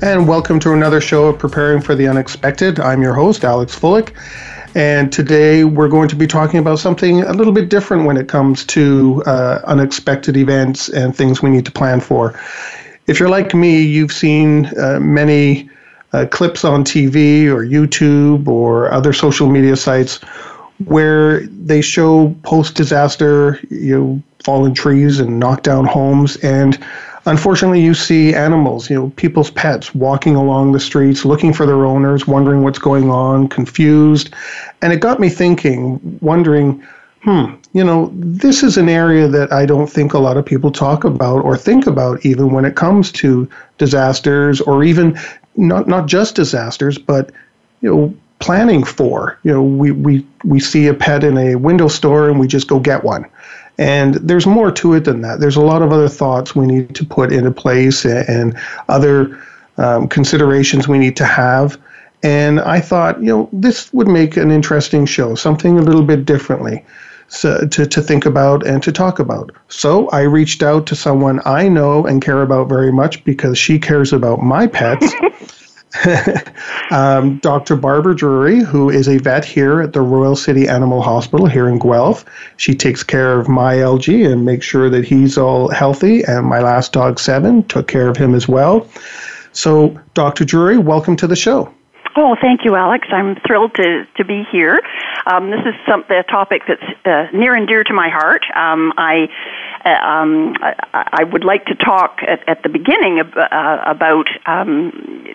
And welcome to another show of Preparing for the Unexpected. I'm your host, Alex Fullick. And today we're going to be talking about something a little bit different when it comes to uh, unexpected events and things we need to plan for. If you're like me, you've seen uh, many uh, clips on TV or YouTube or other social media sites where they show post disaster, you know, fallen trees and knocked down homes. And unfortunately, you see animals, you know, people's pets walking along the streets looking for their owners, wondering what's going on, confused. And it got me thinking, wondering, hmm, you know, this is an area that I don't think a lot of people talk about or think about even when it comes to disasters or even not, not just disasters, but, you know, planning for. You know, we, we, we see a pet in a window store and we just go get one. And there's more to it than that. There's a lot of other thoughts we need to put into place and, other um, considerations we need to have. And I thought, you know, this would make an interesting show, something a little bit differently so, to, to think about and to talk about. So I reached out to someone I know and care about very much because she cares about my pets. um, Dr. Barbara Drewry, who is a vet here at the Royal City Animal Hospital here in Guelph. She takes care of my LG and makes sure that he's all healthy. And my last dog, Seven, took care of him as well. So, Dr. Drewry, welcome to the show. Oh, thank you, Alex. I'm thrilled to, to be here. Um, this is some, a topic that's uh, near and dear to my heart. Um, I um, I, I would like to talk at, at the beginning uh, about um,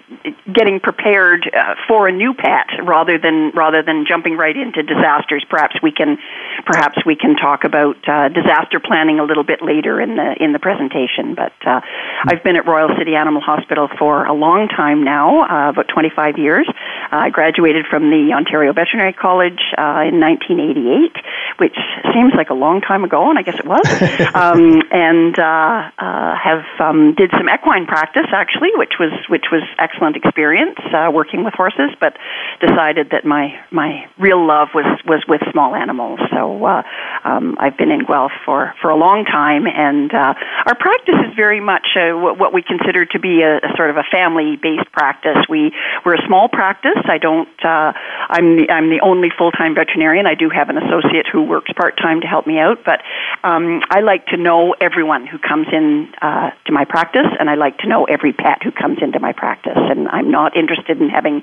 getting prepared uh, for a new pet rather than rather than jumping right into disasters. Perhaps we can perhaps we can talk about uh, disaster planning a little bit later in the in the presentation. But uh, I've been at Royal City Animal Hospital for a long time now, uh, about 25 years. I graduated from the Ontario Veterinary College uh, in 1988, which seems like a long time ago, and I guess it was. um, and uh, uh, have um, did some equine practice actually, which was which was excellent experience uh, working with horses, but decided that my my real love was was with small animals. So uh, um, I've been in Guelph for for a long time, and uh, our practice is very much uh, what we consider to be a, a sort of a family based practice. We we're a small practice. I don't. Uh, I'm the I'm the only full time veterinarian. I do have an associate who works part time to help me out, but um, I like to know everyone who comes in uh, to my practice, and I like to know every pet who comes into my practice. And I'm not interested in having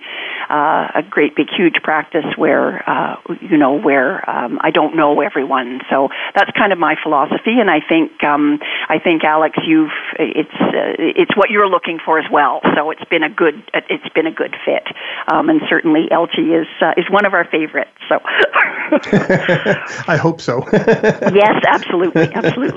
uh, a great big huge practice where uh, you know where um, I don't know everyone. So that's kind of my philosophy, and I think um, I think Alex, you've it's uh, it's what you're looking for as well. So it's been a good it's been a good fit, um, and certainly LG is uh, is one of our favorites. So I hope so. yes, absolutely, absolutely.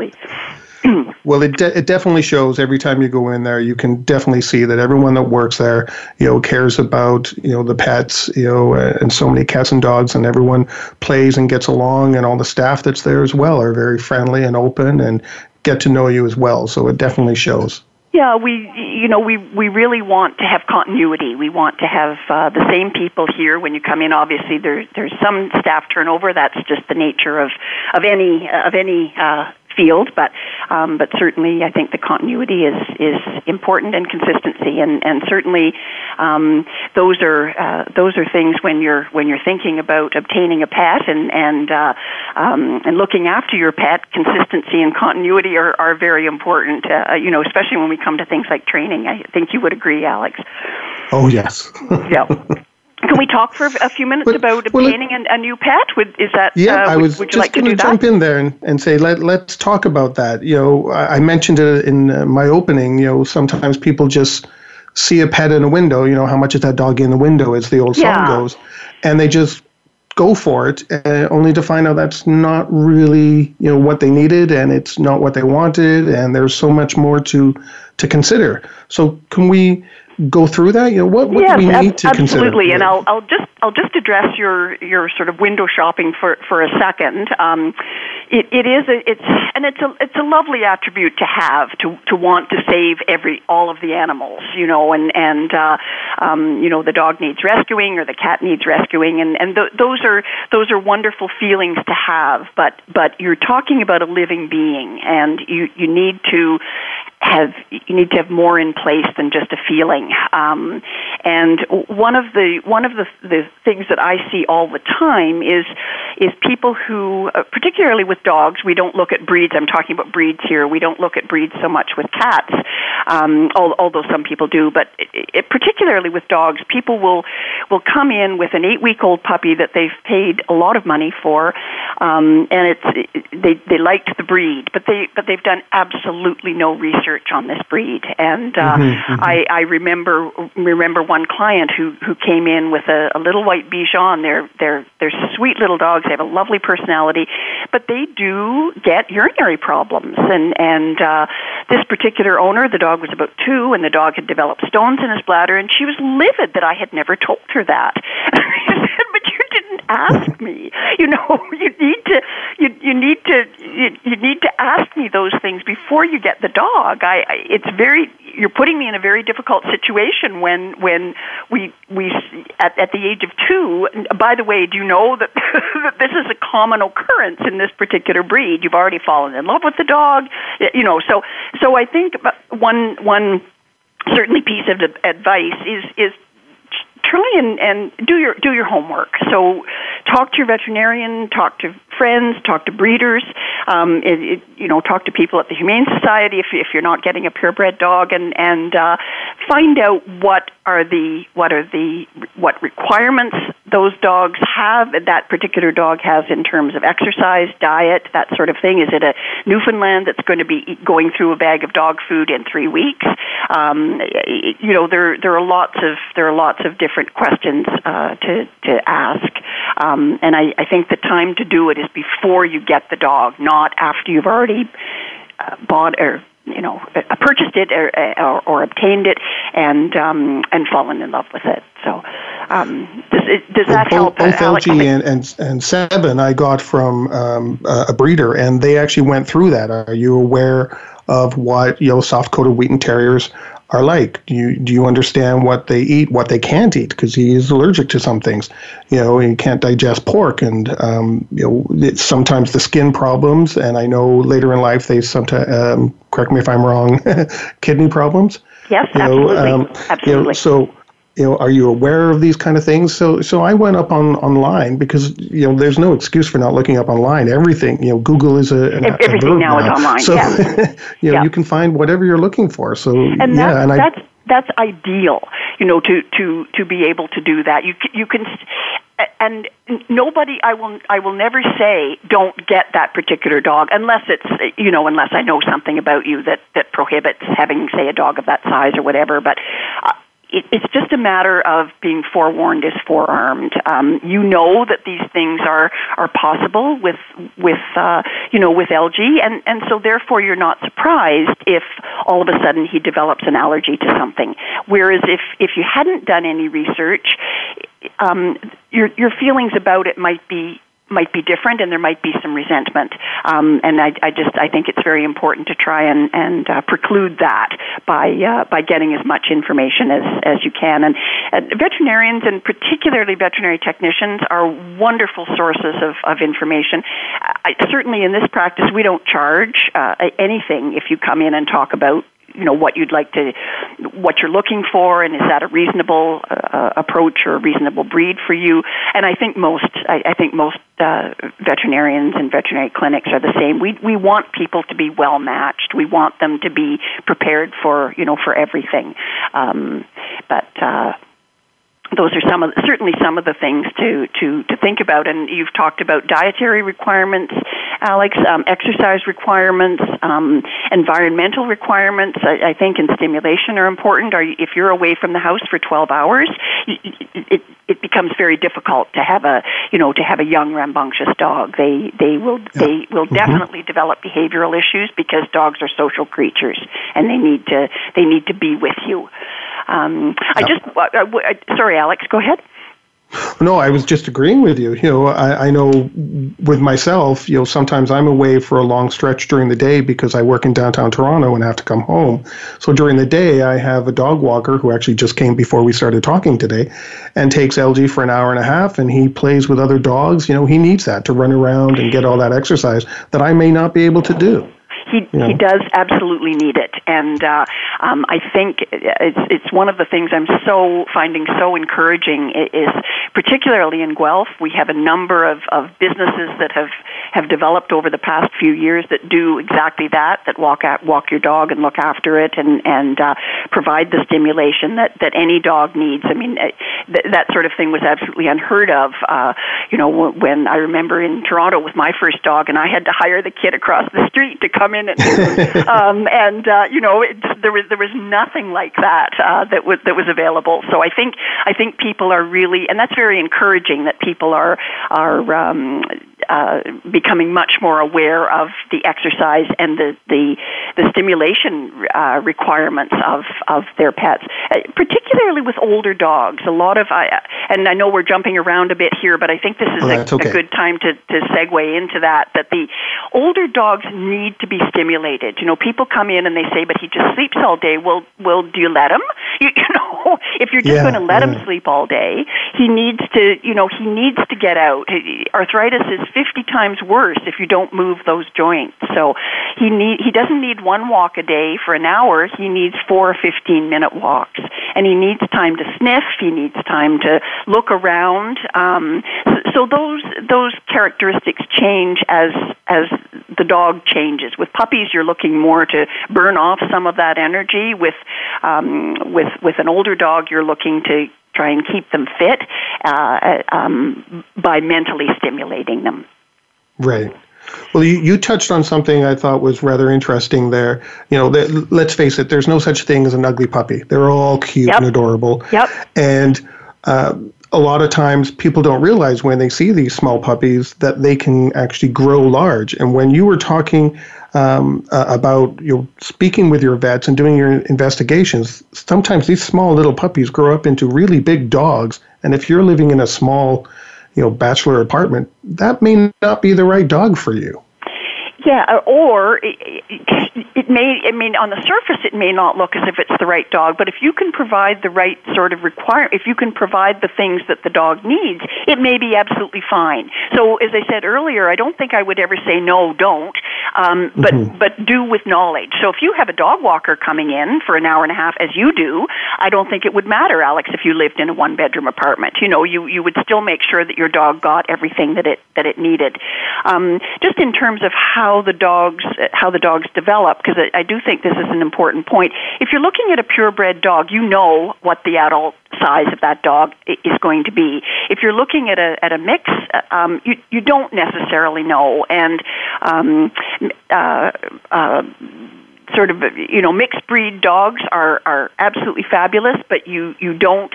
well, it de- it definitely shows every time you go in there. You can definitely see that everyone that works there, you know, cares about you know the pets, you know, and so many cats and dogs, and everyone plays and gets along, and all the staff that's there as well are very friendly and open and get to know you as well. So it definitely shows. Yeah, we you know we we really want to have continuity. We want to have uh, the same people here when you come in. Obviously, there there's some staff turnover. That's just the nature of of any of any uh, field, but um, but certainly I think the continuity is is important and consistency, and and certainly um, those are uh, those are things when you're when you're thinking about obtaining a pet and and uh, um, and looking after your pet. Consistency and continuity are are very important. Uh, you know, especially when we come to things like training. I think you would agree, Alex. Oh yes. yeah. Can we talk for a few minutes but, about obtaining well, a, a, new pet? Would, is that yeah? Uh, I was would, just like going to jump in there and, and say let let's talk about that. You know, I, I mentioned it in uh, my opening. You know, sometimes people just see a pet in a window. You know, how much is that dog in the window? As the old yeah. song goes, and they just go for it, uh, only to find out that's not really you know what they needed, and it's not what they wanted, and there's so much more to to consider. So, can we go through that? You know, what, what yes, do we need ab- to absolutely. consider? Absolutely, and I'll, I'll just I'll just address your your sort of window shopping for for a second. Um, it, it is a, it's and it's a it's a lovely attribute to have to to want to save every all of the animals, you know, and and uh, um, you know the dog needs rescuing or the cat needs rescuing, and and th- those are those are wonderful feelings to have. But but you're talking about a living being, and you you need to have you need to have more in place than just a feeling. Um, and one of the one of the, the things that I see all the time is is people who, uh, particularly with dogs, we don't look at breeds. I'm talking about breeds here. We don't look at breeds so much with cats, um, although some people do. But it, it, particularly with dogs, people will will come in with an eight week old puppy that they've paid a lot of money for, um, and it's they they liked the breed, but they but they've done absolutely no research on this breed. And uh, mm-hmm, mm-hmm. I, I remember remember one client who who came in with a, a little white Bichon. They're they're they're sweet little dogs. They have a lovely personality, but they do get urinary problems. And and uh, this particular owner, the dog was about two, and the dog had developed stones in his bladder, and she was livid that I had never told her that. but you didn't ask me. You know, you need to you you need to you, you need to ask me those things before you get the dog. I, I it's very you're putting me in a very difficult situation when when we we at at the age of two. By the way, do you know that that this is a common occurrence in this particular breed? You've already fallen in love with the dog, you know. So so I think one one certainly piece of advice is is try and, and do your do your homework. So talk to your veterinarian, talk to friends, talk to breeders, um, it, it, you know, talk to people at the Humane Society if, if you're not getting a purebred dog, and and uh, find out what are the what are the what requirements those dogs have that particular dog has in terms of exercise, diet, that sort of thing. Is it a Newfoundland that's going to be going through a bag of dog food in three weeks? Um, you know, there there are lots of there are lots of different questions uh, to to ask, um, and I, I think the time to do it is before you get the dog, not after you've already uh, bought or you know uh, purchased it or, or, or obtained it and um, and fallen in love with it. So um, does, it, does that well, help? Both uh, LG and, and and Seven I got from um, a breeder, and they actually went through that. Are you aware of what you know soft coated Wheaten Terriers are like. Do you do you understand what they eat, what they can't eat? Because he is allergic to some things. You know, he can't digest pork, and um, you know, it's sometimes the skin problems. And I know later in life they sometimes um, correct me if I'm wrong, kidney problems. Yes, you absolutely. Know, um, absolutely. You know, so you know, are you aware of these kind of things? So, so I went up on online because you know, there's no excuse for not looking up online. Everything, you know, Google is a, an, everything now, now, is online. So, yeah. you know, yeah. you can find whatever you're looking for. So, and yeah, and I, that's that's ideal. You know, to to to be able to do that. You you can. And nobody, I will, I will never say don't get that particular dog unless it's, you know, unless I know something about you that that prohibits having, say, a dog of that size or whatever. But uh, it, it's just a matter of being forewarned is forearmed. Um, you know that these things are are possible with with uh, you know with LG, and and so therefore you're not surprised if all of a sudden he develops an allergy to something. Whereas if if you hadn't done any research, um, your your feelings about it might be might be different, and there might be some resentment. Um, and I, I just I think it's very important to try and and uh, preclude that by uh, by getting as much information as as you can. And uh, veterinarians, and particularly veterinary technicians, are wonderful sources of of information. I, certainly, in this practice, we don't charge uh, anything if you come in and talk about you know what you'd like to what you're looking for and is that a reasonable uh, approach or a reasonable breed for you? And i think most i, I think most uh, veterinarians and veterinary clinics are the same. We we want people to be well matched. We want them to be prepared for you know for everything. Um, but uh, those are some of certainly some of the things to to to think about. And you've talked about dietary requirements, Alex, um, exercise requirements, um, environmental requirements. I, I think and stimulation are important. Are you, if you're away from the house for 12 hours, it it becomes very difficult to have a you know to have a young rambunctious dog. They they will yeah. they will mm-hmm. definitely develop behavioral issues because dogs are social creatures and they need to they need to be with you. Um, I just, uh, uh, sorry, Alex, go ahead. No, I was just agreeing with you. You know, I, I, know with myself, you know, sometimes I'm away for a long stretch during the day because I work in downtown Toronto and have to come home. So during the day, I have a dog walker who actually just came before we started talking today and takes LG for an hour and a half and he plays with other dogs. You know, he needs that to run around and get all that exercise that I may not be able to do he yeah. he does absolutely need it, and uh, um, I think it's it's one of the things I'm so finding so encouraging is particularly in Guelph we have a number of, of businesses that have have developed over the past few years that do exactly that that walk at walk your dog and look after it and and uh, provide the stimulation that that any dog needs. I mean th- that sort of thing was absolutely unheard of. Uh, you know when I remember in Toronto with my first dog and I had to hire the kid across the street to come um, and uh, you know, it, there was there was nothing like that uh, that was that was available. So I think I think people are really, and that's very encouraging that people are are um, uh, becoming much more aware of the exercise and the the, the stimulation uh, requirements of of their pets, uh, particularly with older dogs. A lot of I and I know we're jumping around a bit here, but I think this is a, okay. a good time to to segue into that. That the older dogs need to be stimulated. You know, people come in and they say, "But he just sleeps all day." Well, well, do you let him? You, you know, if you're just yeah, going to let yeah. him sleep all day, he needs to. You know, he needs to get out. Arthritis is 50 times worse if you don't move those joints. So he need he doesn't need one walk a day for an hour. He needs four 15 minute walks, and he needs time to sniff. He needs time to look around. Um, so, so those those characteristics change as as the dog changes. With puppies, you're looking more to burn off some of that energy. With um, with with an older dog, you're looking to try and keep them fit uh, um, by mentally stimulating them. Right. Well, you, you touched on something I thought was rather interesting there. You know, that, let's face it, there's no such thing as an ugly puppy. They're all cute yep. and adorable. Yep. And uh, a lot of times people don't realize when they see these small puppies that they can actually grow large. And when you were talking um, uh, about you speaking with your vets and doing your investigations, sometimes these small little puppies grow up into really big dogs. And if you're living in a small, you know, bachelor apartment, that may not be the right dog for you. Yeah, or it, it, may, I mean, on the surface it may not look as if it's the right dog, but if you can provide the right sort of require, if you can provide the things that the dog needs, it may be absolutely fine. So, as I said earlier, I don't think I would ever say no, don't, um, but mm-hmm. but do with knowledge. So, if you have a dog walker coming in for an hour and a half, as you do, I don't think it would matter, Alex, if you lived in a one bedroom apartment. You know, you you would still make sure that your dog got everything that it that it needed. Um, just in terms of how how the dogs how the dogs develop because I, I do think this is an important point. If you're looking at a purebred dog, you know what the adult size of that dog is going to be. If you're looking at a at a mix, um, you you don't necessarily know, and um, uh, uh, sort of you know mixed breed dogs are are absolutely fabulous, but you you don't.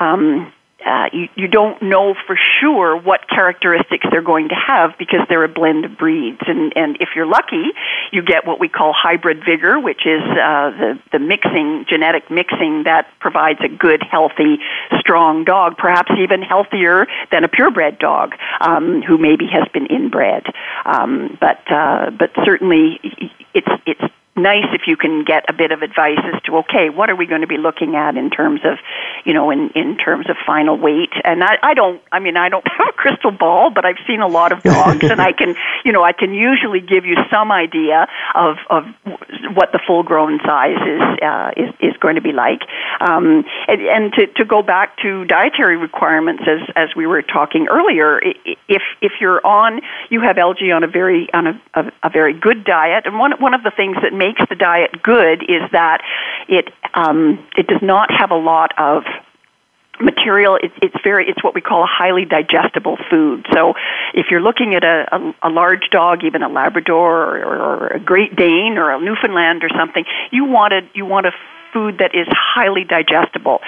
Um, uh, you, you don't know for sure what characteristics they're going to have because they're a blend of breeds. And, and if you're lucky, you get what we call hybrid vigor, which is uh, the, the mixing, genetic mixing that provides a good, healthy, strong dog, perhaps even healthier than a purebred dog um, who maybe has been inbred. Um, but, uh, but certainly it's, it's nice if you can get a bit of advice as to okay, what are we going to be looking at in terms of, you know, in in terms of final weight. And I, I don't, I mean, I don't have a crystal ball, but I've seen a lot of dogs, and I can, you know, I can usually give you some idea of of what the full grown size is uh, is is going to be like. Um, and, and to to go back to dietary requirements as as we were talking earlier, if if you're on, you have LG on a very on a, a, a very good diet, and one one of the things that makes makes the diet good is that it um, it does not have a lot of material. It's it's very it's what we call a highly digestible food. So if you're looking at a a, a large dog even a labrador or, or, or a great dane or a newfoundland or something you want a you want a food that is highly digestible.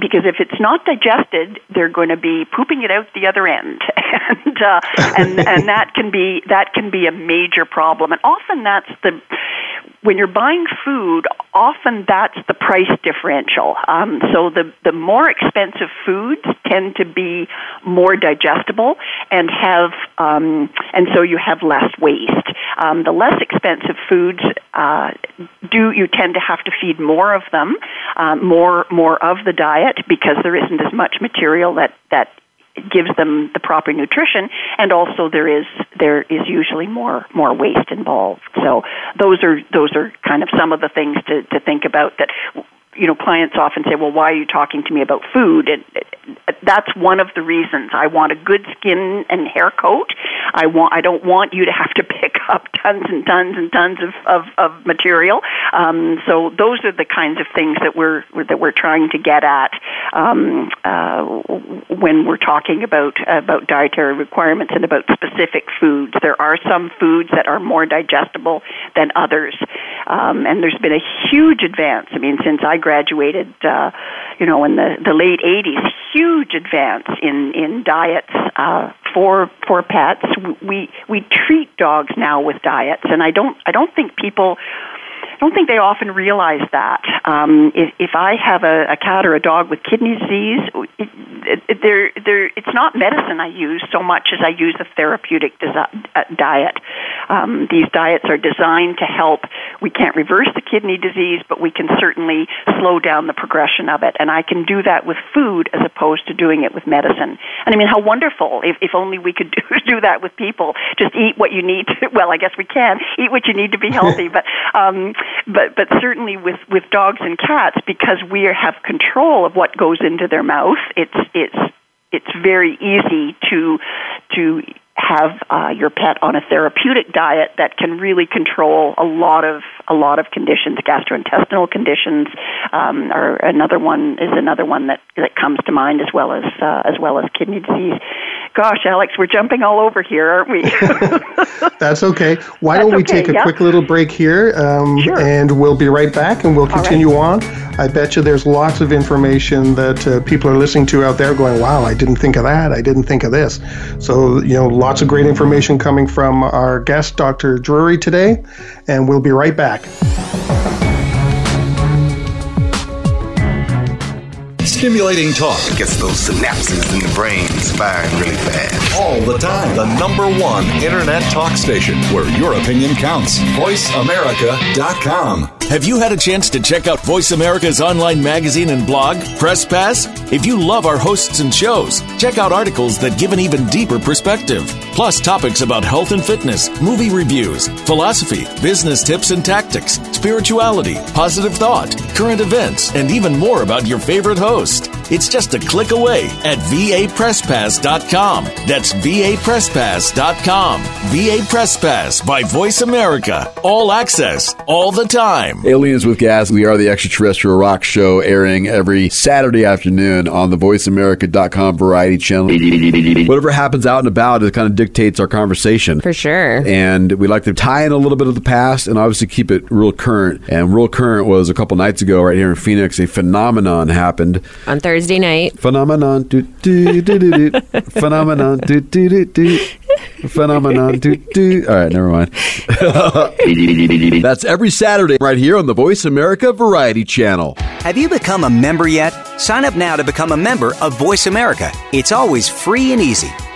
Because if it's not digested, they're going to be pooping it out the other end, and uh, and and that can be that can be a major problem. And often that's the when you're buying food, often that's the price differential. Um, so the the more expensive foods tend to be more digestible and have um, and so you have less waste. Um, the less expensive foods uh, do you tend to have to feed more of them, uh, more more of the diet because there isn't as much material that that gives them the proper nutrition and also there is there is usually more more waste involved. So those are those are kind of some of the things to to think about that you know clients often say well why are you talking to me about food? And uh, that's one of the reasons. I want a good skin and hair coat. I want I don't want you to have to pick up tons and tons and tons of of, of material. Um, so those are the kinds of things that we're that we're trying to get at um, uh, when we're talking about about dietary requirements and about specific foods. There are some foods that are more digestible than others, um, and there's been a huge advance. I mean, since I graduated, uh, you know, in the the late '80s, huge advance in in diets uh, for for pets. We we treat dogs now with diets, and I don't I don't think people I don't think they often realize that. Um, if, if I have a, a cat or a dog with kidney disease, it, it, it, they're, they're, it's not medicine I use so much as I use a therapeutic desi- uh, diet. Um, these diets are designed to help. We can't reverse the kidney disease, but we can certainly slow down the progression of it. And I can do that with food as opposed to doing it with medicine. And I mean, how wonderful if, if only we could do, do that with people. Just eat what you need to, well, I guess we can, eat what you need to be healthy. but um, but but certainly with with dogs and cats because we have control of what goes into their mouth it's it's it's very easy to to have uh, your pet on a therapeutic diet that can really control a lot of a lot of conditions. Gastrointestinal conditions um, are another one is another one that that comes to mind as well as uh, as well as kidney disease. Gosh, Alex, we're jumping all over here, aren't we? That's okay. Why That's don't we okay, take a yeah? quick little break here, um, sure. and we'll be right back, and we'll continue right. on. I bet you there's lots of information that uh, people are listening to out there, going, "Wow, I didn't think of that. I didn't think of this." So you know, lots of great information coming from our guest, Dr. Drewry, today, and we'll be right back. Stimulating talk it gets those synapses in the brain firing really fast. All the time. The number one internet talk station where your opinion counts. VoiceAmerica.com. Have you had a chance to check out Voice America's online magazine and blog, Press Pass? If you love our hosts and shows, check out articles that give an even deeper perspective. Plus, topics about health and fitness, movie reviews, philosophy, business tips and tactics, spirituality, positive thought, current events, and even more about your favorite host. It's just a click away at vapresspass.com. That's vapresspass.com. VA Press Pass by Voice America. All access, all the time. Aliens with Gas. We are the extraterrestrial rock show airing every Saturday afternoon on the voiceamerica.com variety channel. Whatever happens out and about, it kind of dictates our conversation. For sure. And we like to tie in a little bit of the past and obviously keep it real current. And real current was a couple nights ago, right here in Phoenix, a phenomenon happened. On Thursday night. Phenomenon. Do, do, do, do, do. phenomenon. Do, do, do, do. Phenomenon. Do, do. All right, never mind. That's every Saturday right here on the Voice America Variety Channel. Have you become a member yet? Sign up now to become a member of Voice America. It's always free and easy.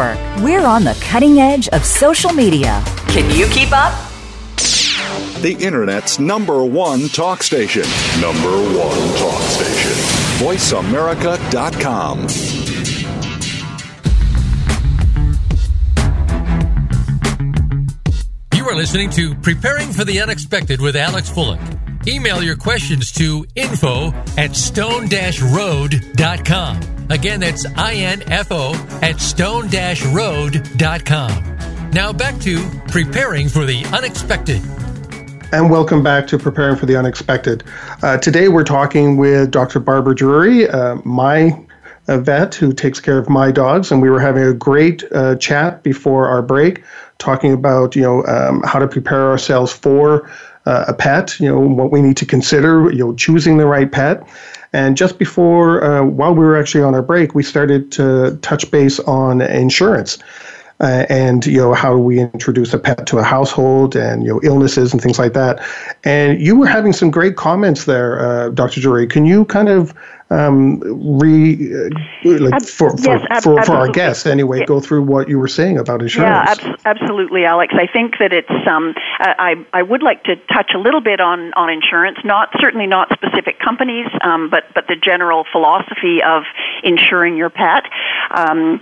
We're on the cutting edge of social media. Can you keep up? The Internet's number one talk station. Number one talk station. VoiceAmerica.com. You are listening to Preparing for the Unexpected with Alex Fullick. Email your questions to info at stone-road.com. Again, that's info at stone-road.com. Now back to Preparing for the Unexpected. And welcome back to Preparing for the Unexpected. Uh, today we're talking with Dr. Barbara Drewry, uh, my vet who takes care of my dogs, and we were having a great uh, chat before our break, talking about you know um, how to prepare ourselves for uh, a pet, you know what we need to consider, you know choosing the right pet. And just before, uh, while we were actually on our break, we started to touch base on insurance. Uh, and you know how we introduce a pet to a household and you know illnesses and things like that and you were having some great comments there uh, dr Drewry. can you kind of um, re uh, like for for, yes, ab- for, for our guests anyway Yeah. go through what you were saying about Yeah, insurance abs- absolutely, Alex. I think that it's. Um, I I would like to touch a little bit on on insurance. Not certainly not specific companies, um, but but the general philosophy of insuring your pet. Um,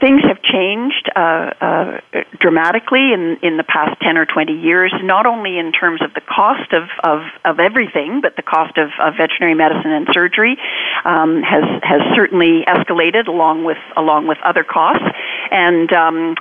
things have changed uh, uh, dramatically in in the past ten or twenty years. Not only in terms of the cost of of, of everything, but the cost of, of veterinary medicine and surgery um, has has certainly escalated along with along with other costs. And um,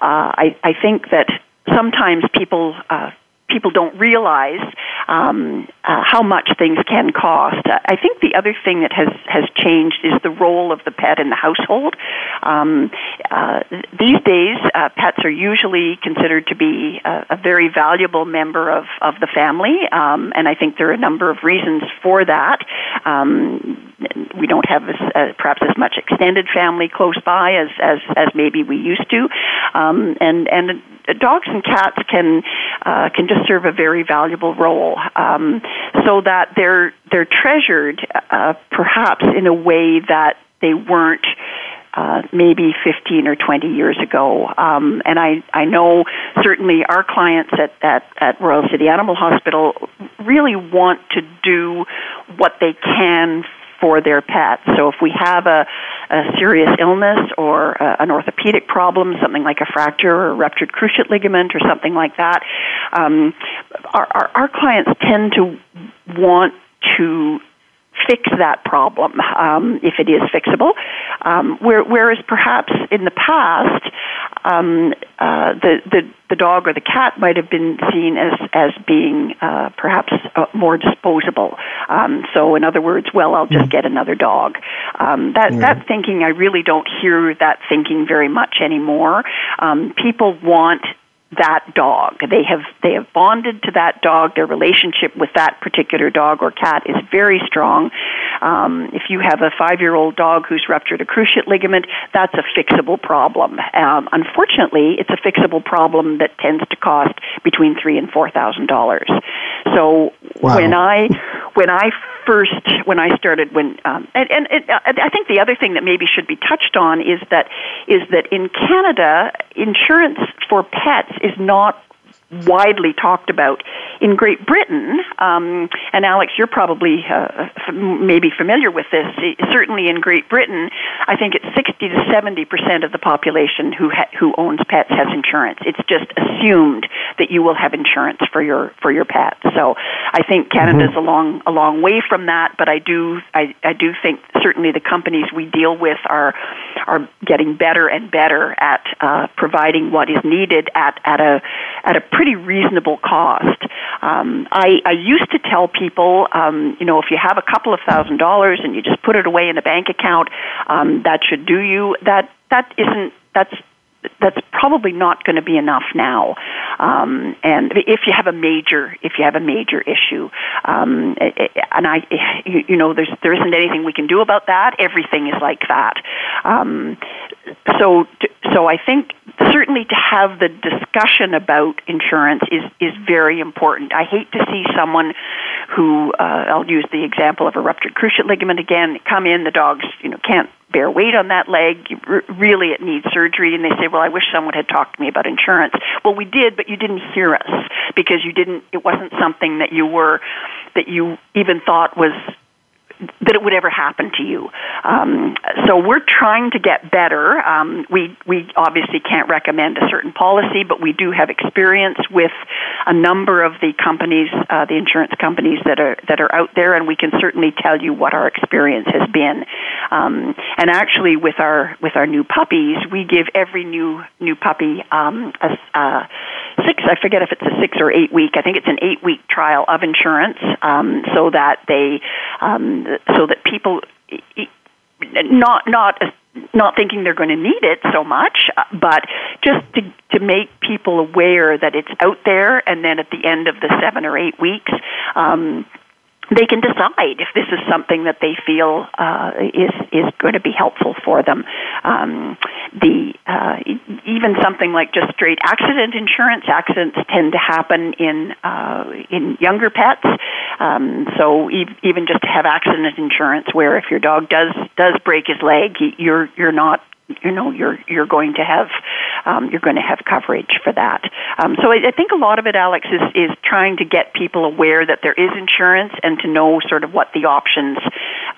uh, I I think that sometimes people. Uh, People don't realize um, uh, how much things can cost. I think the other thing that has, has changed is the role of the pet in the household. Um, uh, these days, uh, pets are usually considered to be a, a very valuable member of, of the family, um, and I think there are a number of reasons for that. Um, we don't have as, uh, perhaps as much extended family close by as, as, as maybe we used to, um, and and dogs and cats can uh, can just serve a very valuable role, um, so that they're they're treasured uh, perhaps in a way that they weren't uh, maybe 15 or 20 years ago. Um, and I, I know certainly our clients at, at, at Royal City Animal Hospital really want to do what they can for their pets. So if we have a, a serious illness or a, an orthopedic problem, something like a fracture or a ruptured cruciate ligament or something like that, um, our, our, our clients tend to want to fix that problem um, if it is fixable. Um, where, whereas perhaps in the past, um, uh, the, the the dog or the cat might have been seen as as being uh, perhaps uh, more disposable. Um, so, in other words, well, I'll just get another dog. Um, that that thinking, I really don't hear that thinking very much anymore. Um, people want that dog. They have they have bonded to that dog. Their relationship with that particular dog or cat is very strong. Um, if you have a five year old dog who's ruptured a cruciate ligament, that's a fixable problem. Um, unfortunately, it's a fixable problem that tends to cost between three and four thousand dollars. So Wow. When I when I first when I started when um, and, and it, uh, I think the other thing that maybe should be touched on is that is that in Canada insurance for pets is not widely talked about. In Great Britain, um, and Alex, you're probably uh, f- maybe familiar with this. Certainly in Great Britain, I think it's 60 to 70 percent of the population who ha- who owns pets has insurance. It's just assumed that you will have insurance for your for your pet. So I think Canada's mm-hmm. a long a long way from that, but I do I, I do think certainly the companies we deal with are are getting better and better at uh, providing what is needed at at a at a pretty reasonable cost. Um, I, I used to tell people, um, you know, if you have a couple of thousand dollars and you just put it away in a bank account, um, that should do you. That that isn't that's that's probably not going to be enough now. Um, and if you have a major, if you have a major issue, um, and I, you, you know, there's there isn't anything we can do about that. Everything is like that. Um, so, so I think certainly to have the discussion about insurance is is very important. I hate to see someone who uh, I'll use the example of a ruptured cruciate ligament again come in. The dogs, you know, can't bear weight on that leg. really, it needs surgery. And they say, well, I wish someone had talked to me about insurance. Well, we did, but you didn't hear us because you didn't, it wasn't something that you were, that you even thought was that it would ever happen to you. Um, so we're trying to get better. Um, we we obviously can't recommend a certain policy, but we do have experience with a number of the companies, uh, the insurance companies that are that are out there, and we can certainly tell you what our experience has been. Um, and actually, with our with our new puppies, we give every new new puppy um, a, a six. I forget if it's a six or eight week. I think it's an eight week trial of insurance, um, so that they um, so that people not not not thinking they're going to need it so much, but just to to make people aware that it's out there, and then at the end of the seven or eight weeks. Um, they can decide if this is something that they feel uh, is is going to be helpful for them. Um, the uh, even something like just straight accident insurance. Accidents tend to happen in uh, in younger pets, um, so even just to have accident insurance, where if your dog does does break his leg, you're you're not you know you're you're going to have um, you're going to have coverage for that. Um, so I, I think a lot of it, Alex, is is trying to get people aware that there is insurance and to know sort of what the options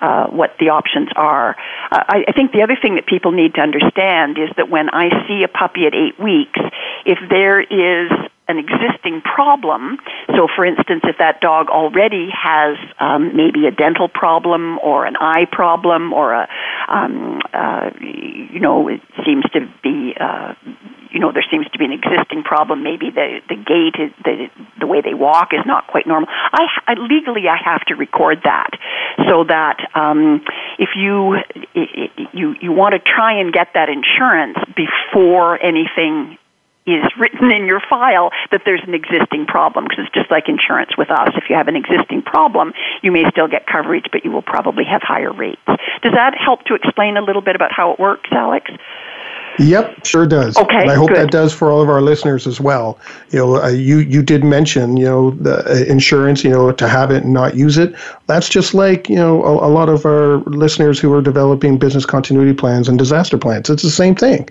uh, what the options are. Uh, I, I think the other thing that people need to understand is that when I see a puppy at eight weeks, if there is an existing problem. So, for instance, if that dog already has um, maybe a dental problem or an eye problem or a, um, uh, you know, it seems to be, uh, you know, there seems to be an existing problem. Maybe the the gait, is, the the way they walk is not quite normal. I, I legally I have to record that so that um, if you you you want to try and get that insurance before anything is written in your file that there's an existing problem because it's just like insurance with us. If you have an existing problem, you may still get coverage, but you will probably have higher rates. Does that help to explain a little bit about how it works, Alex? Yep, sure does. Okay, and I hope good. that does for all of our listeners as well. You know, uh, you you did mention you know the uh, insurance, you know, to have it and not use it. That's just like you know a, a, lot of our listeners who are developing business continuity plans and disaster plans. It's the same thing.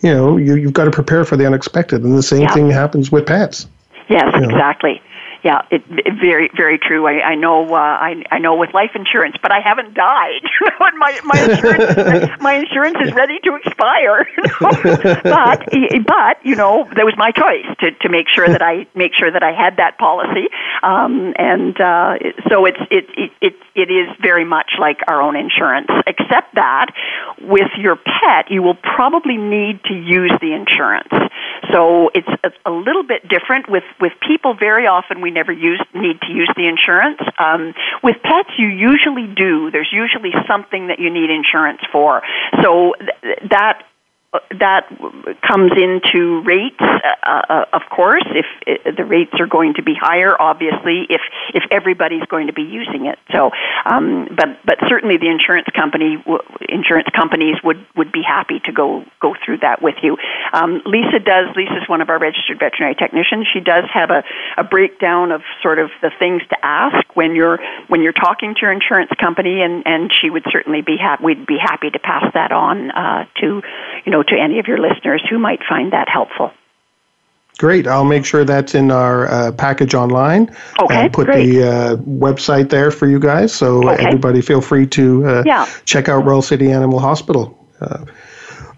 You know, you you've got to prepare for the unexpected, and the same yep. thing happens with pets. Yes, you know. exactly yeah, it, it, very very true. I, I know uh, I I know with life insurance, but I haven't died. and my my insurance is, my insurance is ready to expire. but but you know that was my choice to to make sure that I make sure that I had that policy. Um, and uh, so it's it, it it it is very much like our own insurance, except that with your pet, you will probably need to use the insurance. So it's a, a little bit different with with people. Very often we we never use need to use the insurance. Um, with pets, you usually do. There's usually something that you need insurance for. So th- that that comes into rates, uh, uh, of course. If uh, the rates are going to be higher, obviously, if if everybody's going to be using it. So, um, but but certainly the insurance company, insurance companies would would be happy to go go through that with you. Um, Lisa does. Lisa's one of our registered veterinary technicians. She does have a, a breakdown of sort of the things to ask when you're when you're talking to your insurance company, and and she would certainly be happy. We'd be happy to pass that on uh, to you know know, to any of your listeners who might find that helpful. Great. I'll make sure that's in our uh, package online. Okay. And put great. the uh, website there for you guys. So Okay. everybody feel free to uh, Yeah. check out Royal City Animal Hospital. Uh,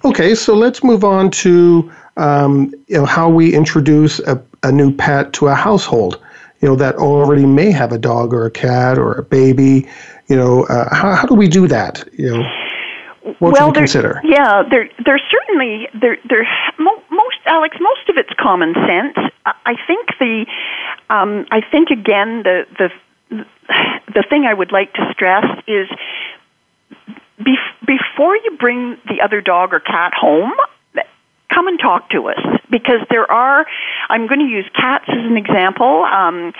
okay, so let's move on to um, you know how we introduce a, a new pet to a household. You know that already may have a dog or a cat or a baby. You know uh, how how do we do that? You know what well, there- consider? Yeah, there, there's certainly there, there. Mo- most Alex, most of it's common sense. I I think the, um, I think again the the the thing I would like to stress is bef- before you bring the other dog or cat home, come and talk to us because there are. I'm going to use cats as an example. Um,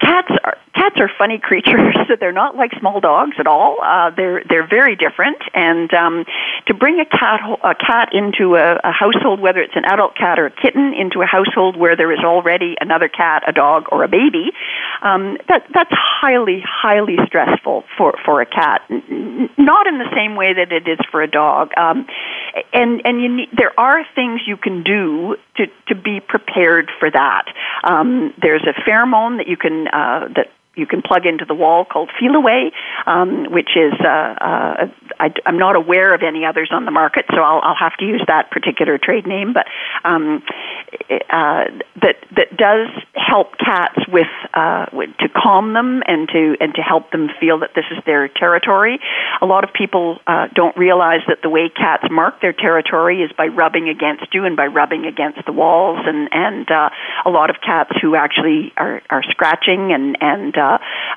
cats are cats are funny creatures. they're not like small dogs at all. Uh, they're they're very different. And um, to bring a cat a cat into a, a household, whether it's an adult cat or a kitten, into a household where there is already another cat, a dog, or a baby, um, that that's highly highly stressful for for a cat. Not in the same way that it is for a dog. Um, and and you need, there are things you can do to to be prepared for that. Um, there's a pheromone that you can uh, that you can plug into the wall called Feliway, um, which is uh, uh, I, I'm not aware of any others on the market, so I'll, I'll have to use that particular trade name. But um, uh, that that does help cats with, uh, to calm them and to and to help them feel that this is their territory. A lot of people uh, don't realize that the way cats mark their territory is by rubbing against you and by rubbing against the walls, and and uh, a lot of cats who actually are, are scratching and and uh,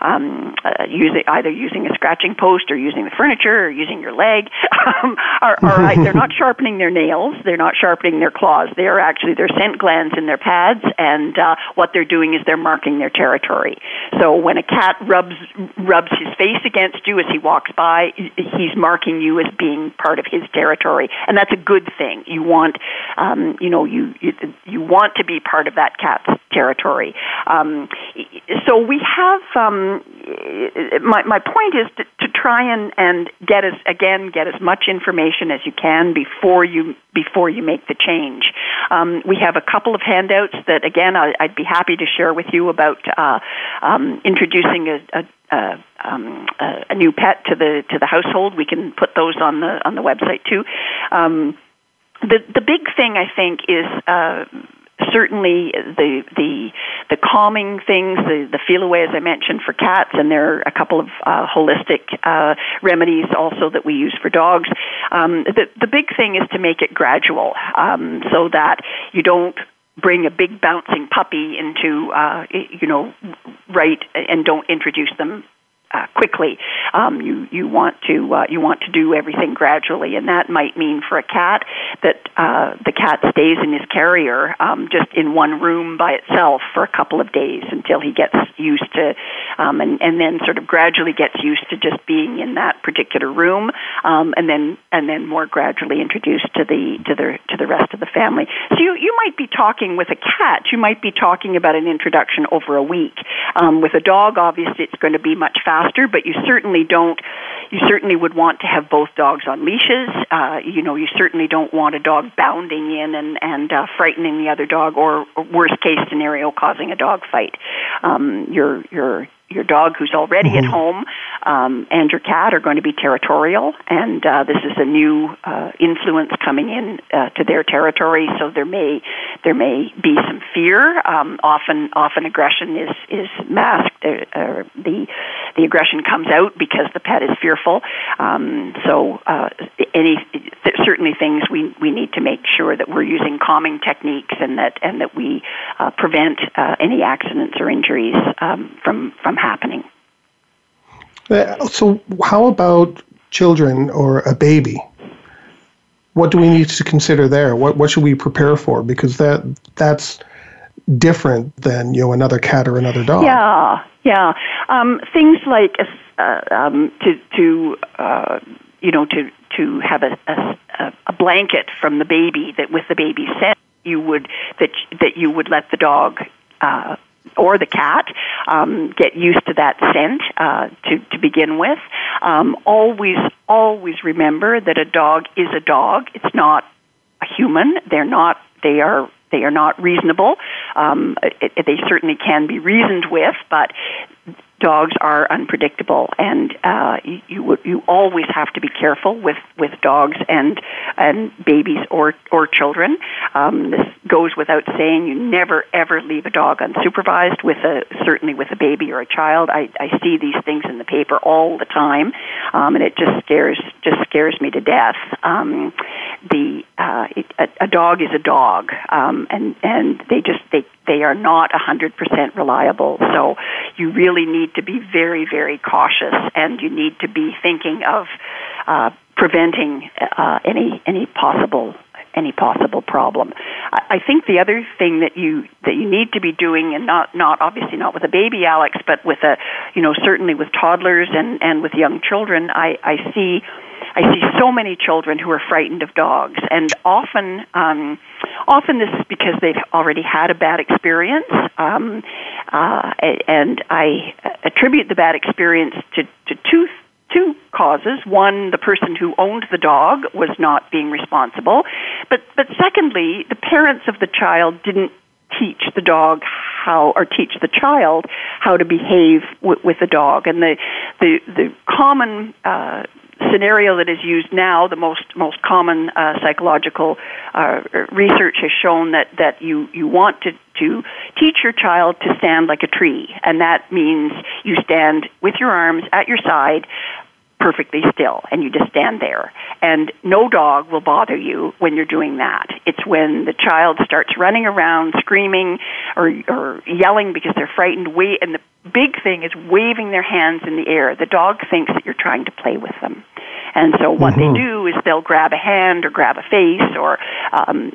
um, uh, using either using a scratching post or using the furniture or using your leg um, are, are they're not sharpening their nails, they're not sharpening their claws. They are actually their scent glands in their pads, and uh, what they're doing is they're marking their territory. So when a cat rubs rubs his face against you as he walks by, he's marking you as being part of his territory, and that's a good thing. You want, um, you know, you, you you want to be part of that cat's territory. Um, so we have. Um, my my point is to, to try and and get as again get as much information as you can before you before you make the change. Um, we have a couple of handouts that again I, I'd be happy to share with you about uh, um, introducing a, a uh, um, a, a new pet to the to the household. We can put those on the on the website too. Um, the the big thing I think is uh, certainly the the the calming things, the the Feliway as I mentioned for cats, and there are a couple of uh, holistic uh, remedies also that we use for dogs. Um, the the big thing is to make it gradual, um, so that you don't bring a big bouncing puppy into uh, you know right and don't introduce them uh, quickly. Um, you you want to uh, you want to do everything gradually, and that might mean for a cat that uh, the cat stays in his carrier um, just in one room by itself for a couple of days until he gets used to, um, and and then sort of gradually gets used to just being in that particular room, um, and then and then more gradually introduced to the to the to the rest of the family. So you you might be talking with a cat. You might be talking about an introduction over a week. Um, with a dog, obviously, it's going to be much faster, but you certainly don't. You certainly would want to have both dogs on leashes. Uh, you know, you certainly don't want a dog bounding in and and uh, frightening the other dog, or, or worst case scenario, causing a dog fight. Um, your your your dog who's already at home um, and your cat are going to be territorial, and uh, this is a new uh, influence coming in uh, to their territory. So there may there may be some fear. Um, often often aggression is is masked. Uh, uh, the the aggression comes out because the pet is fearful. Um, so uh, any th- certainly things we we need to make sure that we're using calming techniques and that and that we uh, prevent uh, any accidents or injuries um, from from happening. Uh, So, how about children or a baby? what do we need to consider there? What what should we prepare for? Because that that's different than you know another cat or another dog. Yeah, yeah. Um, things like uh, um, to to uh, you know to to have a, a, a blanket from the baby that with the baby scent you would that that you would let the dog uh, or the cat um, get used to that scent uh, to to begin with. Um, always always remember that a dog is a dog. It's not a human. They're not. They are they are not reasonable. Um, it, it, they certainly can be reasoned with, but dogs are unpredictable, and uh, you you, always have to be careful with, with dogs and and babies or or children. Um, this goes without saying. You never ever leave a dog unsupervised with a certainly with a baby or a child. I, I see these things in the paper all the time, um, and it just scares just scares me to death. Um, the uh, it, a, a dog is a dog, um, and and they just they they are not 100% reliable. So you really need to be very, very cautious, and you need to be thinking of uh, preventing uh, any any possible any possible problem. I think the other thing that you that you need to be doing, and not not obviously not with a baby Alex, but with a you know certainly with toddlers and and with young children, I I see I see so many children who are frightened of dogs, and often, um, often this is because they've already had a bad experience, um, uh, and I attribute the bad experience to, to two two causes. One, the person who owned the dog was not being responsible, but but secondly, the parents of the child didn't teach the dog how or teach the child how to behave w- with the dog. And the the the common uh, scenario that is used now, the most most common uh, psychological uh, research has shown that that you you want to to teach your child to stand like a tree, and that means you stand with your arms at your side, perfectly still and you just stand there. And no dog will bother you when you're doing that. It's when the child starts running around screaming or or yelling because they're frightened Way and the big thing is waving their hands in the air. The dog thinks that you're trying to play with them and so what mm-hmm. they do is they'll grab a hand or grab a face or um,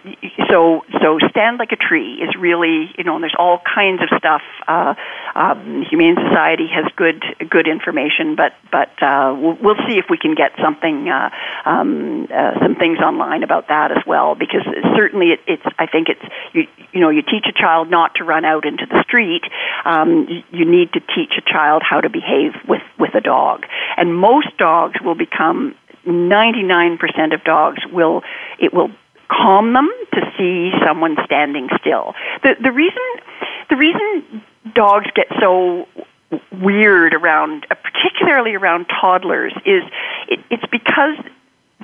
so so stand like a tree is really you know and there's all kinds of stuff. Uh, um, Humane Society has good good information, but but uh, we'll, we'll see if we can get something uh, um, uh, some things online about that as well because certainly it, it's I think it's you you know you teach a child not to run out into the street. Um, you, you need to teach a child how to behave with with a dog, and most dogs will become 99% of dogs will it will calm them to see someone standing still. The the reason the reason dogs get so weird around particularly around toddlers is it, it's because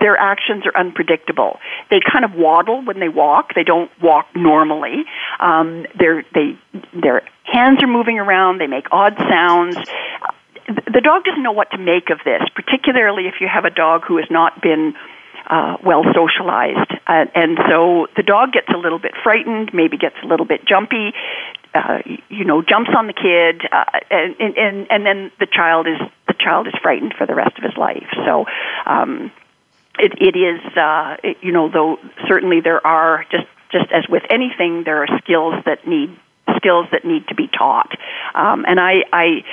their actions are unpredictable. They kind of waddle when they walk. They don't walk normally. Um, they're, they, their hands are moving around. They make odd sounds the dog doesn't know what to make of this, particularly if you have a dog who has not been uh, well socialized. Uh, and so the dog gets a little bit frightened, maybe gets a little bit jumpy, uh, you know, jumps on the kid, uh, and, and and then the child is the child is frightened for the rest of his life. So. Um, it, it is, uh, it, you know, though certainly there are just just as with anything, there are skills that need skills that need to be taught. Um, and I, I,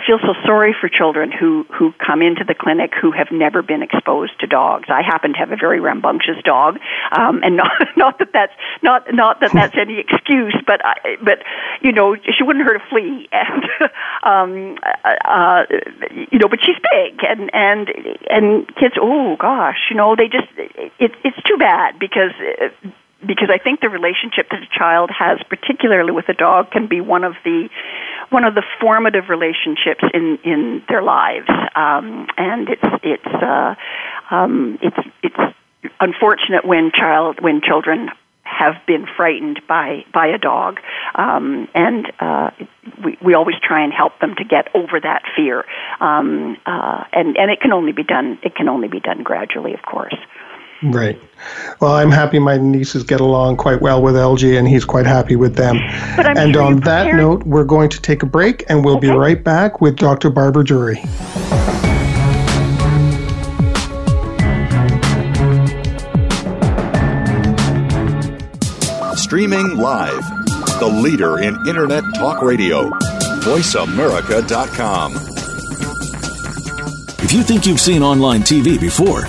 I feel so sorry for children who, who come into the clinic who have never been exposed to dogs. I happen to have a very rambunctious dog, um, and not, not that that's not not that that's any excuse, but I, but you know she wouldn't hurt a flea, and um, uh, you know, but she's big, and and and kids, oh gosh, you know, they just it, it's too bad because because I think the relationship that a child has, particularly with a dog, can be one of the one of the formative relationships in in their lives, um, and it's it's uh, um, it's it's unfortunate when child when children have been frightened by by a dog, um, and uh, we we always try and help them to get over that fear, um, uh, and and it can only be done it can only be done gradually, of course. Right. Well, I'm happy my nieces get along quite well with LG, and he's quite happy with them. and sure on that note, we're going to take a break, and we'll okay. be right back with Dr. Barbara Drewry. Streaming live. The leader in Internet talk radio. VoiceAmerica.com. If you think you've seen online TV before,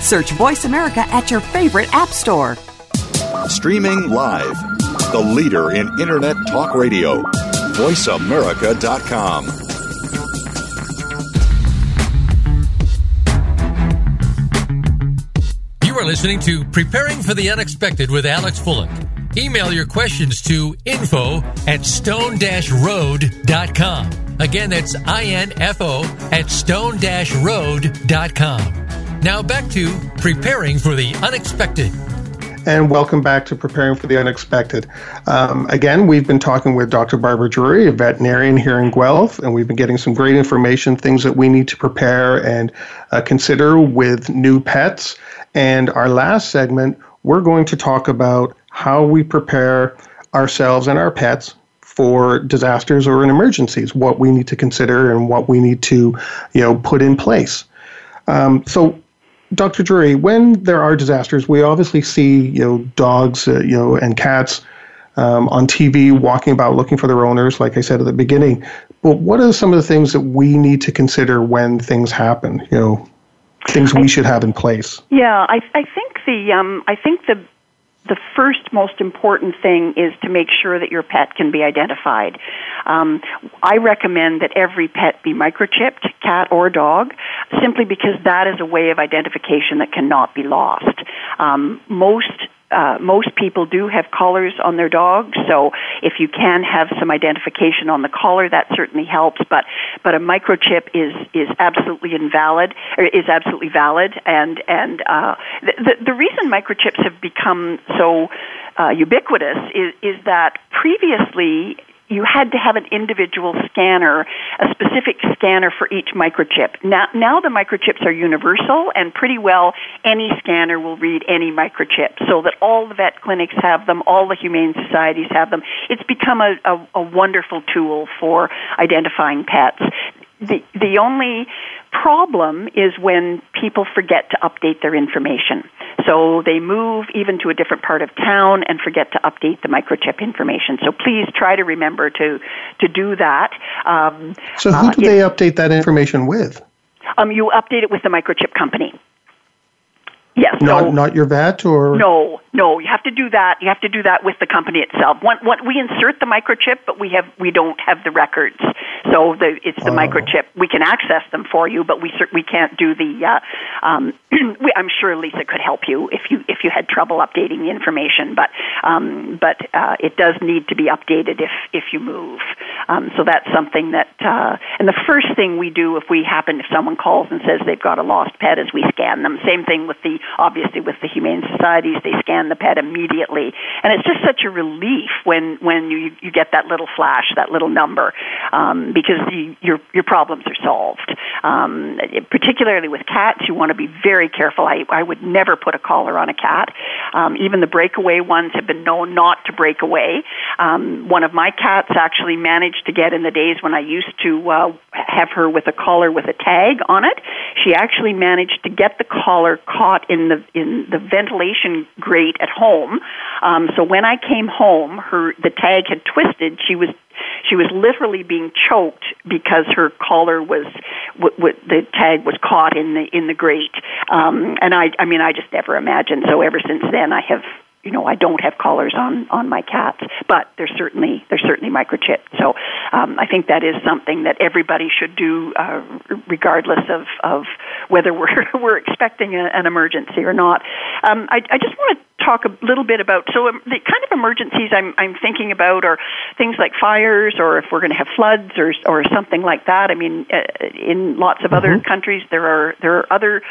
Search Voice America at your favorite app store. Streaming live. The leader in Internet talk radio. VoiceAmerica.com. You are listening to Preparing for the Unexpected with Alex Fullick. Email your questions to info at stone-road.com. Again, that's I-N-F-O at stone-road.com. Now back to Preparing for the Unexpected. And welcome back to Preparing for the Unexpected. Um, again, we've been talking with Dr. Barbara Drewry, a veterinarian here in Guelph, and we've been getting some great information, things that we need to prepare and uh, consider with new pets. And our last segment, we're going to talk about how we prepare ourselves and our pets for disasters or in emergencies, what we need to consider and what we need to, you know, put in place. Um, so, Dr. Drewry, when there are disasters, we obviously see, you know, dogs, uh, you know, and cats um, on TV walking about looking for their owners, like I said at the beginning. But what are some of the things that we need to consider when things happen? You know, things we should have in place. Yeah, I, I think the um, I think the the first most important thing is to make sure that your pet can be identified. Um, I recommend that every pet be microchipped, cat or dog, simply because that is a way of identification that cannot be lost. Um, most uh, most people do have collars on their dogs, so if you can have some identification on the collar, that certainly helps. But but a microchip is is absolutely invalid, or is absolutely valid, and and uh, the the reason microchips have become so uh, ubiquitous is is that previously you had to have an individual scanner, a specific scanner for each microchip. Now, now the microchips are universal, and pretty well any scanner will read any microchip, so that all the vet clinics have them, all the humane societies have them. It's become a, a, a wonderful tool for identifying pets. The the only problem is when people forget to update their information. So they move even to a different part of town and forget to update the microchip information. So please try to remember to to do that. Um, so who do uh, they update that information with? Um, you update it with the microchip company. Yes. Not so, not your vet or no, no. You have to do that. You have to do that with the company itself. One, one, we insert the microchip, but we have we don't have the records. So the, it's the Oh. microchip. We can access them for you, but we we can't do the. Uh, um, we, I'm sure Lisa could help you if you if you had trouble updating the information, but um, but uh, it does need to be updated if if you move. Um, so that's something that. Uh, and the first thing we do if we happen if someone calls and says they've got a lost pet is we scan them. Same thing with the obviously with the humane societies they scan the pet immediately, and it's just such a relief when when you you get that little flash that little number um, because you, your your problems are solved. Um, particularly with cats, you want to be very careful. I I would never put a collar on a cat. Um, even the breakaway ones have been known not to break away. Um, one of my cats actually managed to get in the days when I used to uh, have her with a collar with a tag on it. She actually managed to get the collar caught in the in the ventilation grate at home. Um, so when I came home, her the tag had twisted. She was she was literally being choked because her collar was w- w- the tag was caught in the in the grate um and i i mean i just never imagined so ever since then i have you know I don't have collars on on my cats, but they're certainly they're certainly microchipped. So um, I think that is something that everybody should do, uh, regardless of of whether we're we're expecting a, an emergency or not. Um, I, I just want to talk a little bit about so um, the kind of emergencies I'm I'm thinking about are things like fires or if we're going to have floods or or something like that. I mean, uh, in lots of other countries there are there are other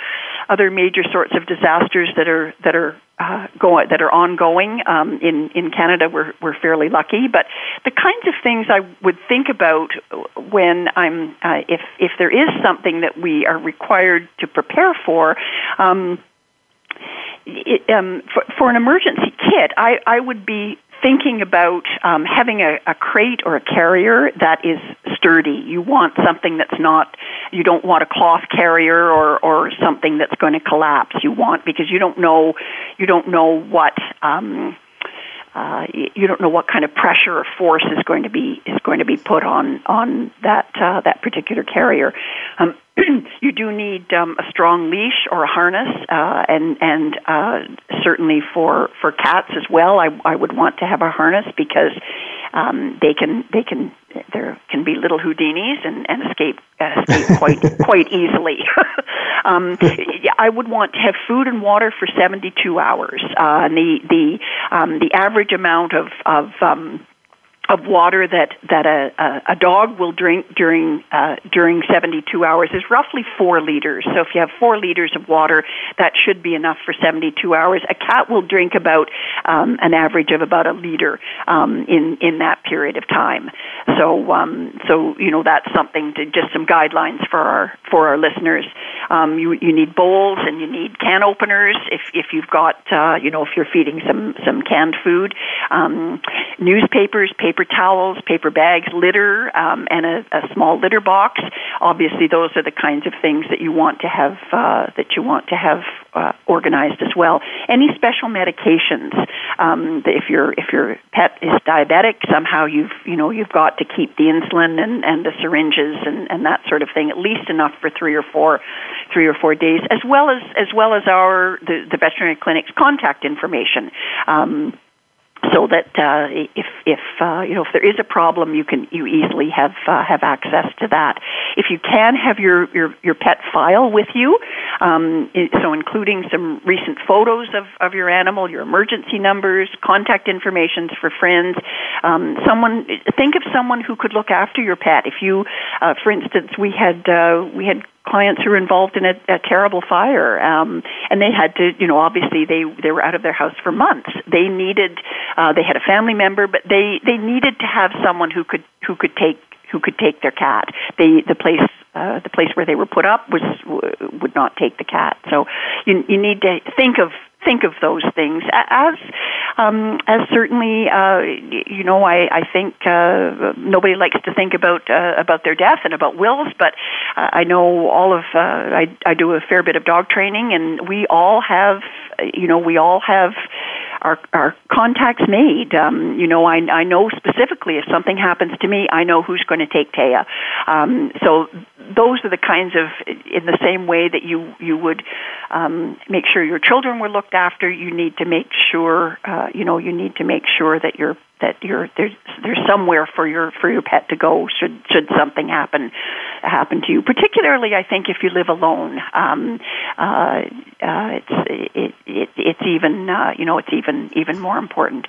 other major sorts of disasters that are that are uh, going that are ongoing. Um, in in Canada, we're we're fairly lucky, but the kinds of things I would think about when I'm uh, if if there is something that we are required to prepare for. Um, it, um, for, for an emergency kit, I, I would be thinking about um, having a, a crate or a carrier that is sturdy. You want something that's not, you don't want a cloth carrier or, or something that's going to collapse. You want, because you don't know, you don't know what, um, uh, you don't know what kind of pressure or force is going to be is going to be put on on that uh, that particular carrier. Um, you do need um, a strong leash or a harness, uh, and and uh, certainly for for cats as well. I I would want to have a harness because um, they can they can there can be little Houdinis and, and escape uh, escape quite quite easily. um, I would want to have food and water for 72 hours. Uh, and the the um, the average amount of of um, of water that that a, a, dog will drink during uh, during 72 hours is roughly four liters. So if you have four liters of water, that should be enough for 72 hours. A cat will drink about um, an average of about a liter um, in in that period of time. So um, so you know that's something to just some guidelines for our for our listeners. Um, you you need bowls and you need can openers if if you've got uh, you know if you're feeding some some canned food. Um, newspapers, paper towels, paper bags, litter, um, and a, a small litter box. Obviously, those are the kinds of things that you want to have uh, that you want to have uh, organized as well. Any special medications? Um, if your if your pet is diabetic, somehow you've you know you've got to keep the insulin and, and the syringes and, and that sort of thing at least enough for three or four three or four days, as well as as well as our the, the veterinary clinic's contact information. Um, so that uh, if if uh, you know if there is a problem, you can you easily have uh, have access to that. If you can have your your, your pet file with you, um, so including some recent photos of, of your animal, your emergency numbers, contact informations for friends. Um, someone think of someone who could look after your pet. If you, uh, for instance, we had uh, we had clients who were involved in a, a terrible fire, um, and they had to, you know, obviously they they were out of their house for months. They needed, uh, they had a family member, but they they needed to have someone who could who could take who could take their cat. They the place. Uh, the place where they were put up was w- would not take the cat, so you you need to think of think of those things. As um, as certainly uh, you know I, I think uh, nobody likes to think about uh, about their death and about wills, but uh, I know all of uh, I I do a fair bit of dog training, and we all have you know we all have are, are contacts made. Um, you know, I, I know specifically if something happens to me, I know who's going to take Taya. Um, so those are the kinds of, in the same way that you you would um, make sure your children were looked after. You need to make sure, uh, you know, you need to make sure that your that you're there's there's somewhere for your for your pet to go should should something happen happen to you. Particularly, I think if you live alone, um, uh, uh, it's it, it it's even uh, you know it's even even more important.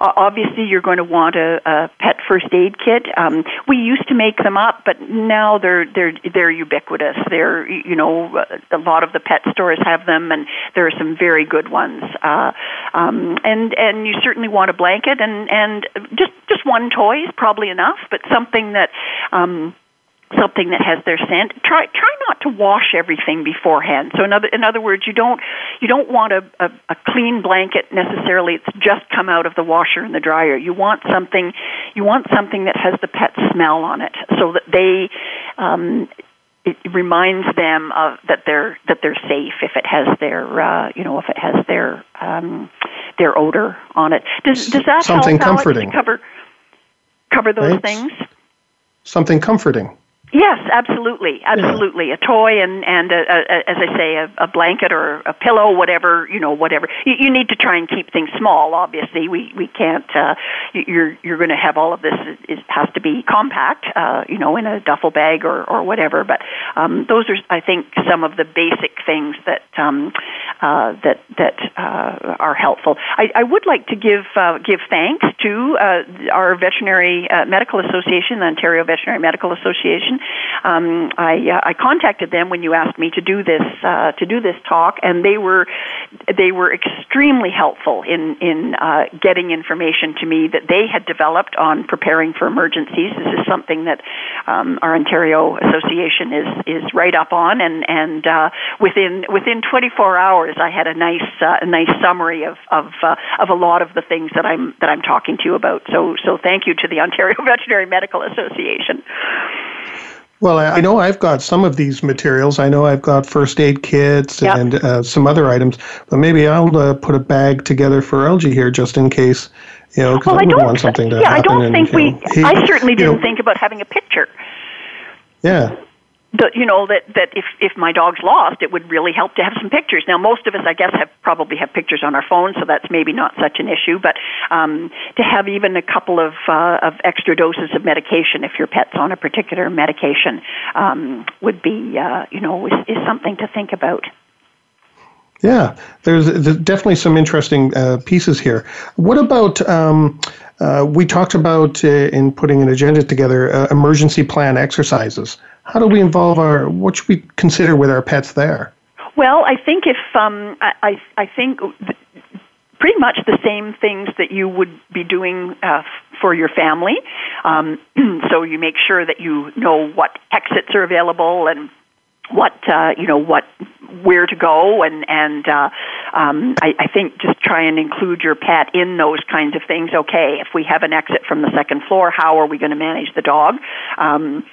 Uh, obviously, you're going to want a, a pet first aid kit. Um, we used to make them up, but now they're they're they're ubiquitous. They're you know a lot of the pet stores have them, and there are some very good ones. Uh, um, and and you certainly want a blanket and and just just one toy is probably enough, but something that um, something that has their scent. Try try not to wash everything beforehand. So in other in other words, you don't you don't want a, a, a clean blanket necessarily. It's just come out of the washer and the dryer. You want something you want something that has the pet smell on it, so that they um, it reminds them of that they're that they're safe if it has their uh, you know if it has their um, their odor on it. Does does that something help comforting cover cover those right? things? Something comforting. Yes, absolutely, absolutely. A toy and and a, a, as I say, a, a blanket or a pillow, whatever you know, whatever. You, you need to try and keep things small. Obviously, we we can't. Uh, you're you're going to have all of this. It has to be compact, uh, you know, in a duffel bag or or whatever. But um, those are, I think, some of the basic things that um, uh, that that uh, are helpful. I, I would like to give uh, give thanks to uh, our veterinary uh, medical association, the Ontario Veterinary Medical Association um, I uh, I contacted them when you asked me to do this to do this talk, and they were they were extremely helpful in in getting information to me that they had developed on preparing for emergencies. This is something that um, our Ontario Association is is right up on, and and within within 24 hours, I had a nice uh, a nice summary of of uh, of a lot of the things that I'm that I'm talking to you about. So so thank you to the Ontario Veterinary Medical Association. Well, I know I've got some of these materials. I know I've got first aid kits yep. and uh, some other items, but maybe I'll uh, put a bag together for Elgie here just in case, you know, because well, I, I would want something to yeah, happen. I don't think we. Know, he, I certainly didn't know, think about having a picture. Yeah the, you know that that if if my dog's lost, it would really help to have some pictures. Now, most of us, I guess, have probably have pictures on our phone, so that's maybe not such an issue. But um, to have even a couple of uh, of extra doses of medication if your pet's on a particular medication um, would be, uh, you know, is, is something to think about. Yeah, there's, definitely some interesting uh, pieces here. What about? Um, uh, we talked about uh, in putting an agenda together uh, emergency plan exercises. How do we involve our? What should we consider with our pets there? Well, I think if um, I, I, I think pretty much the same things that you would be doing uh, for your family. Um, so you make sure that you know what exits are available and what uh, you know what where to go and and uh, um, I, I think just try and include your pet in those kinds of things. Okay, if we have an exit from the second floor, how are we going to manage the dog? Um,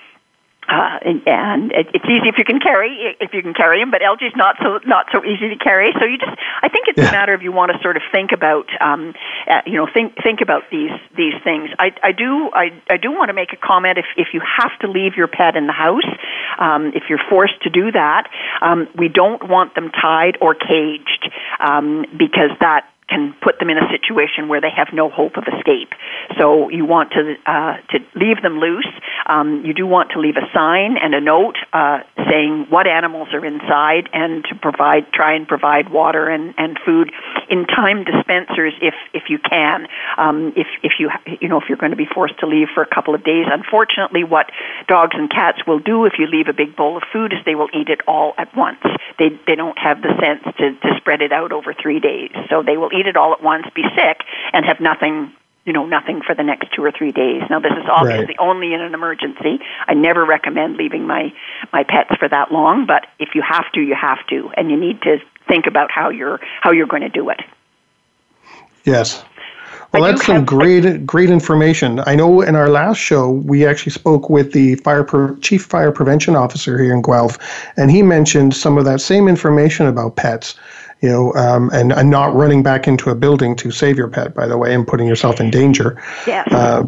uh, and, and it, it's easy if you can carry if you can carry him, but Elgie's not so not so easy to carry. So you just I think it's yeah. a matter of you want to sort of think about um, uh, you know think think about these these things. I, I do I, I do want to make a comment if if you have to leave your pet in the house, um, if you're forced to do that, um, we don't want them tied or caged um, because that can put them in a situation where they have no hope of escape. So you want to uh, to leave them loose. Um, you do want to leave a sign and a note uh, saying what animals are inside, and to provide try and provide water and, and food in time dispensers if if you can. Um, if if you you know if you're going to be forced to leave for a couple of days, unfortunately, what dogs and cats will do if you leave a big bowl of food is they will eat it all at once. They they don't have the sense to to spread it out over three days, so they will eat it all at once, be sick, and have nothing you know nothing for the next two or three days. Now this is obviously right. only in an emergency. I never recommend leaving my my pets for that long, but if you have to, you have to, and you need to think about how you're how you're going to do it. Yes. Well, that's some great great information. I know in our last show we actually spoke with the fire pre- chief fire prevention officer here in Guelph, and he mentioned some of that same information about pets you know, um, and, and not running back into a building to save your pet, by the way, and putting yourself in danger. Yes. Uh,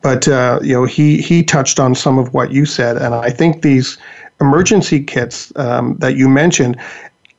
but uh, you know, he he touched on some of what you said, and I think these emergency kits um, that you mentioned,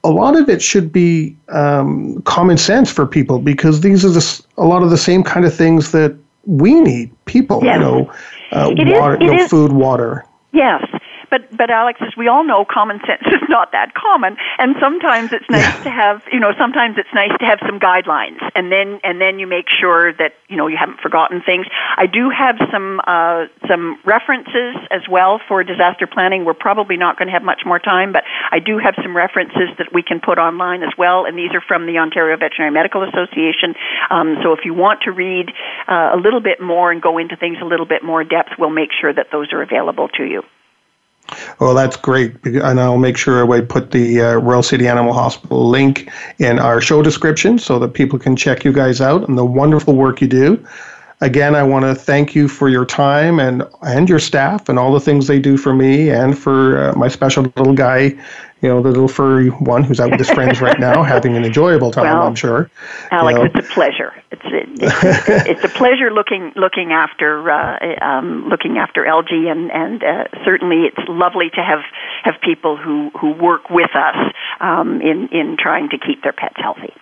a lot of it should be um, common sense for people because these are the, a lot of the same kind of things that we need. People, yes. you know, uh, water, you know, food, water. Yes. But, but Alex, as we all know, common sense is not that common, and sometimes it's nice to have, you know, sometimes it's nice to have some guidelines, and then and then you make sure that you know you haven't forgotten things. I do have some uh, some references as well for disaster planning. We're probably not going to have much more time, but I do have some references that we can put online as well, and these are from the Ontario Veterinary Medical Association. Um, so if you want to read uh, a little bit more and go into things a little bit more depth, we'll make sure that those are available to you. Well, that's great, and I'll make sure I put the uh, Royal City Animal Hospital link in our show description so that people can check you guys out and the wonderful work you do. Again, I want to thank you for your time and and your staff and all the things they do for me and for uh, my special little guy, you know, the little furry one who's out with his friends right now, having an enjoyable time. Well, I'm sure. Alex, You know, it's a pleasure. It's it's, it's a pleasure looking looking after uh, um, looking after LG, and and uh, certainly it's lovely to have have people who who work with us um, in in trying to keep their pets healthy.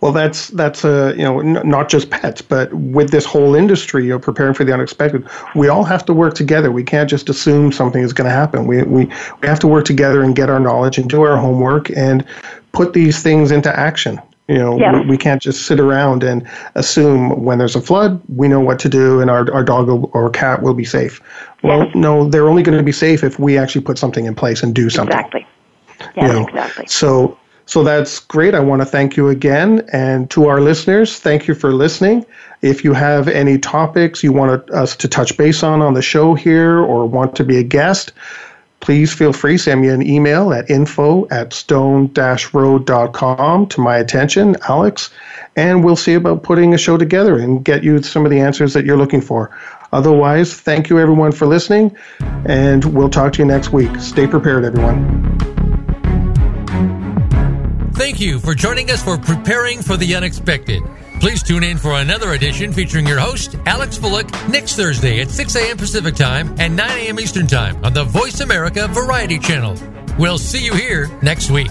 Well, that's that's uh, you know n- not just pets, but with this whole industry of preparing for the unexpected, we all have to work together. We can't just assume something is going to happen. We we we have to work together and get our knowledge and do our homework and put these things into action. You know, Yes. we, we can't just sit around and assume when there's a flood, we know what to do and our, our dog or cat will be safe. Well, no, they're only going to be safe if we actually put something in place and do something. Exactly. you know. exactly. So so that's great. I want to thank you again, and to our listeners, thank you for listening. If you have any topics you want us to touch base on on the show here, or want to be a guest, please feel free send me an email at info at stone-road.com to my attention alex and we'll see about putting a show together and get you some of the answers that you're looking for otherwise thank you everyone for listening and we'll talk to you next week stay prepared everyone Thank you for joining us for Preparing for the Unexpected. Please tune in for another edition featuring your host, Alex Fullick, next Thursday at 6 a.m. Pacific Time and 9 a.m. Eastern Time on the Voice America Variety Channel. We'll see you here next week.